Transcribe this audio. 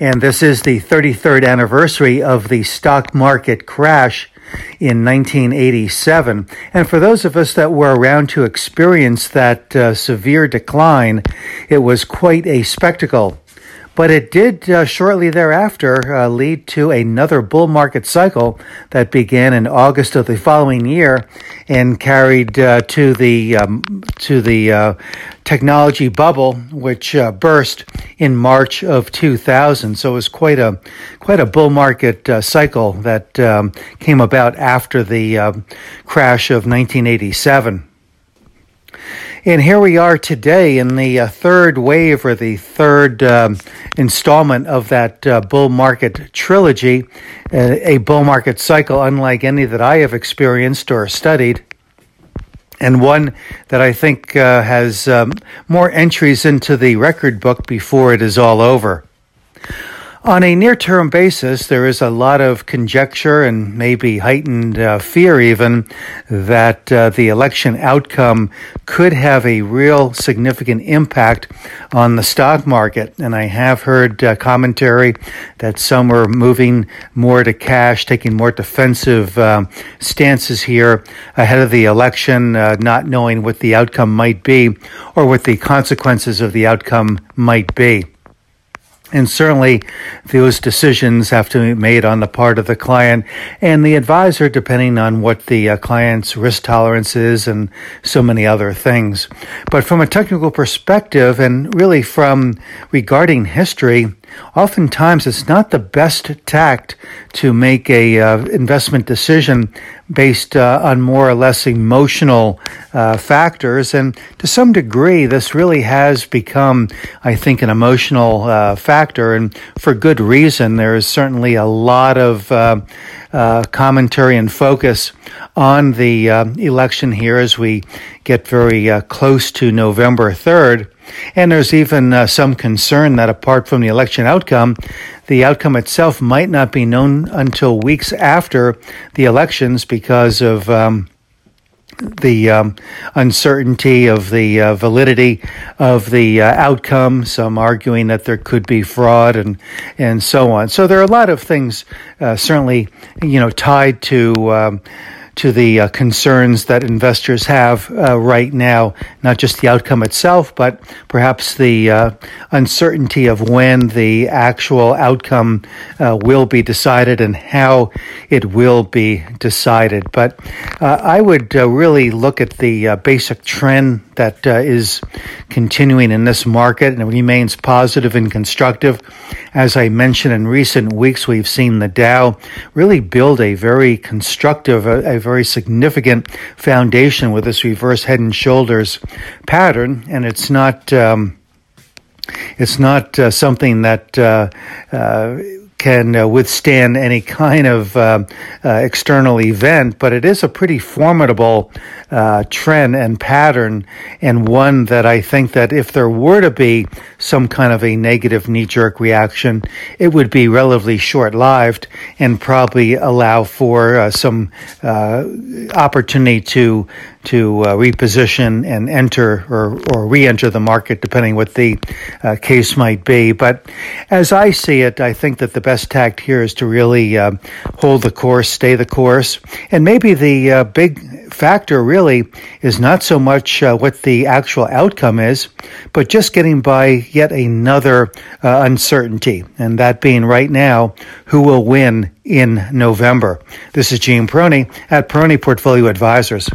and this is the 33rd anniversary of the stock market crash in 1987. And for those of us that were around to experience that uh, severe decline, it was quite a spectacle. But it did uh, shortly thereafter uh, lead to another bull market cycle that began in August of the following year and carried uh, to the um, to the uh, technology bubble, which uh, burst in March of 2000. So it was quite a quite a bull market uh, cycle that um, came about after the um, crash of 1987. And here we are today in the uh, third wave or the third um, installment of that uh, bull market trilogy, uh, a bull market cycle unlike any that I have experienced or studied. And one that I think uh, has um, more entries into the record book before it is all over. On a near term basis, there is a lot of conjecture and maybe heightened uh, fear, even, that uh, the election outcome could have a real significant impact on the stock market. And I have heard uh, commentary that some are moving more to cash, taking more defensive um, stances here ahead of the election, uh, not knowing what the outcome might be or what the consequences of the outcome might be. And certainly, those decisions have to be made on the part of the client and the advisor, depending on what the uh, client's risk tolerance is and so many other things. But from a technical perspective, and really from regarding history, oftentimes it's not the best tact to make a uh, investment decision based uh, on more or less emotional uh, factors. And to some degree this really has become i think an emotional uh, factor. And for good reason there is certainly a lot of uh, uh, commentary and focus on the election here as we get very close to november 3rd and there's even uh, some concern that apart from the election outcome, the outcome itself might not be known until weeks after the elections because of. Um, the um, uncertainty of the uh, validity of the uh, outcome, some arguing that there could be fraud and and so on. So there are a lot of things, uh, certainly, you know, tied to um, to the uh, concerns that investors have uh, right now, not just the outcome itself, but perhaps the uh, uncertainty of when the actual outcome uh, will be decided and how it will be decided. But uh, I would uh, really look at the basic trend that is continuing in this market and it remains positive and constructive. As I mentioned in recent weeks, we've seen the Dow really build a very constructive, a, a very significant foundation with this reverse head and shoulders pattern, and it's not. Um, it's not uh, something that uh, uh, can uh, withstand any kind of uh, uh, external event, but it is a pretty formidable uh, trend and pattern, and one that I think that if there were to be some kind of a negative knee-jerk reaction, it would be relatively short-lived and probably allow for uh, some uh, opportunity to to uh, reposition and enter or, or re-enter the market, depending what the uh, case might be. But as I see it, I think that the best tact here is to really uh, hold the course, stay the course, and maybe the uh, big factor really is not so much uh, what the actual outcome is, but just getting by yet another uh, uncertainty, and that being right now who will win in November. This is Gene Peroni at Peroni Portfolio Advisors.